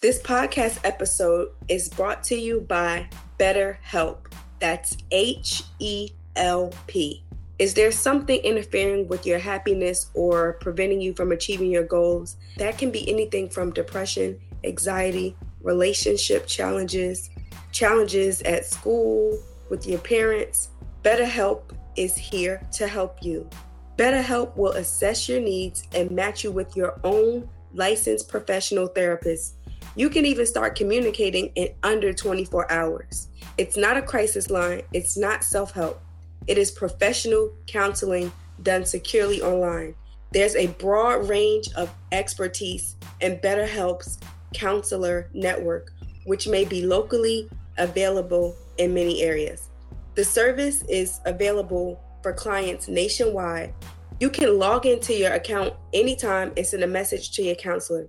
This podcast episode is brought to you by BetterHelp. That's H E L P. Is there something interfering with your happiness or preventing you from achieving your goals? That can be anything from depression, anxiety, relationship challenges, challenges at school, with your parents. BetterHelp is here to help you. BetterHelp will assess your needs and match you with your own licensed professional therapist. You can even start communicating in under 24 hours. It's not a crisis line, it's not self help. It is professional counseling done securely online. There's a broad range of expertise in BetterHelp's counselor network, which may be locally available in many areas. The service is available for clients nationwide. You can log into your account anytime and send a message to your counselor.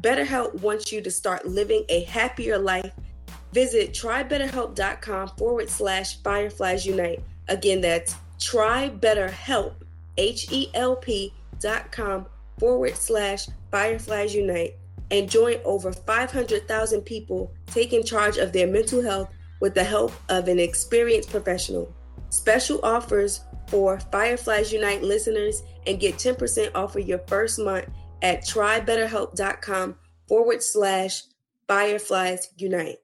BetterHelp wants you to start living a happier life. Visit trybetterhelp.com forward slash fireflies unite. Again, that's trybetterhelp, H E L P dot forward slash fireflies unite and join over 500,000 people taking charge of their mental health with the help of an experienced professional. Special offers for Fireflies Unite listeners and get 10% off of your first month at trybetterhelp.com forward slash Fireflies Unite.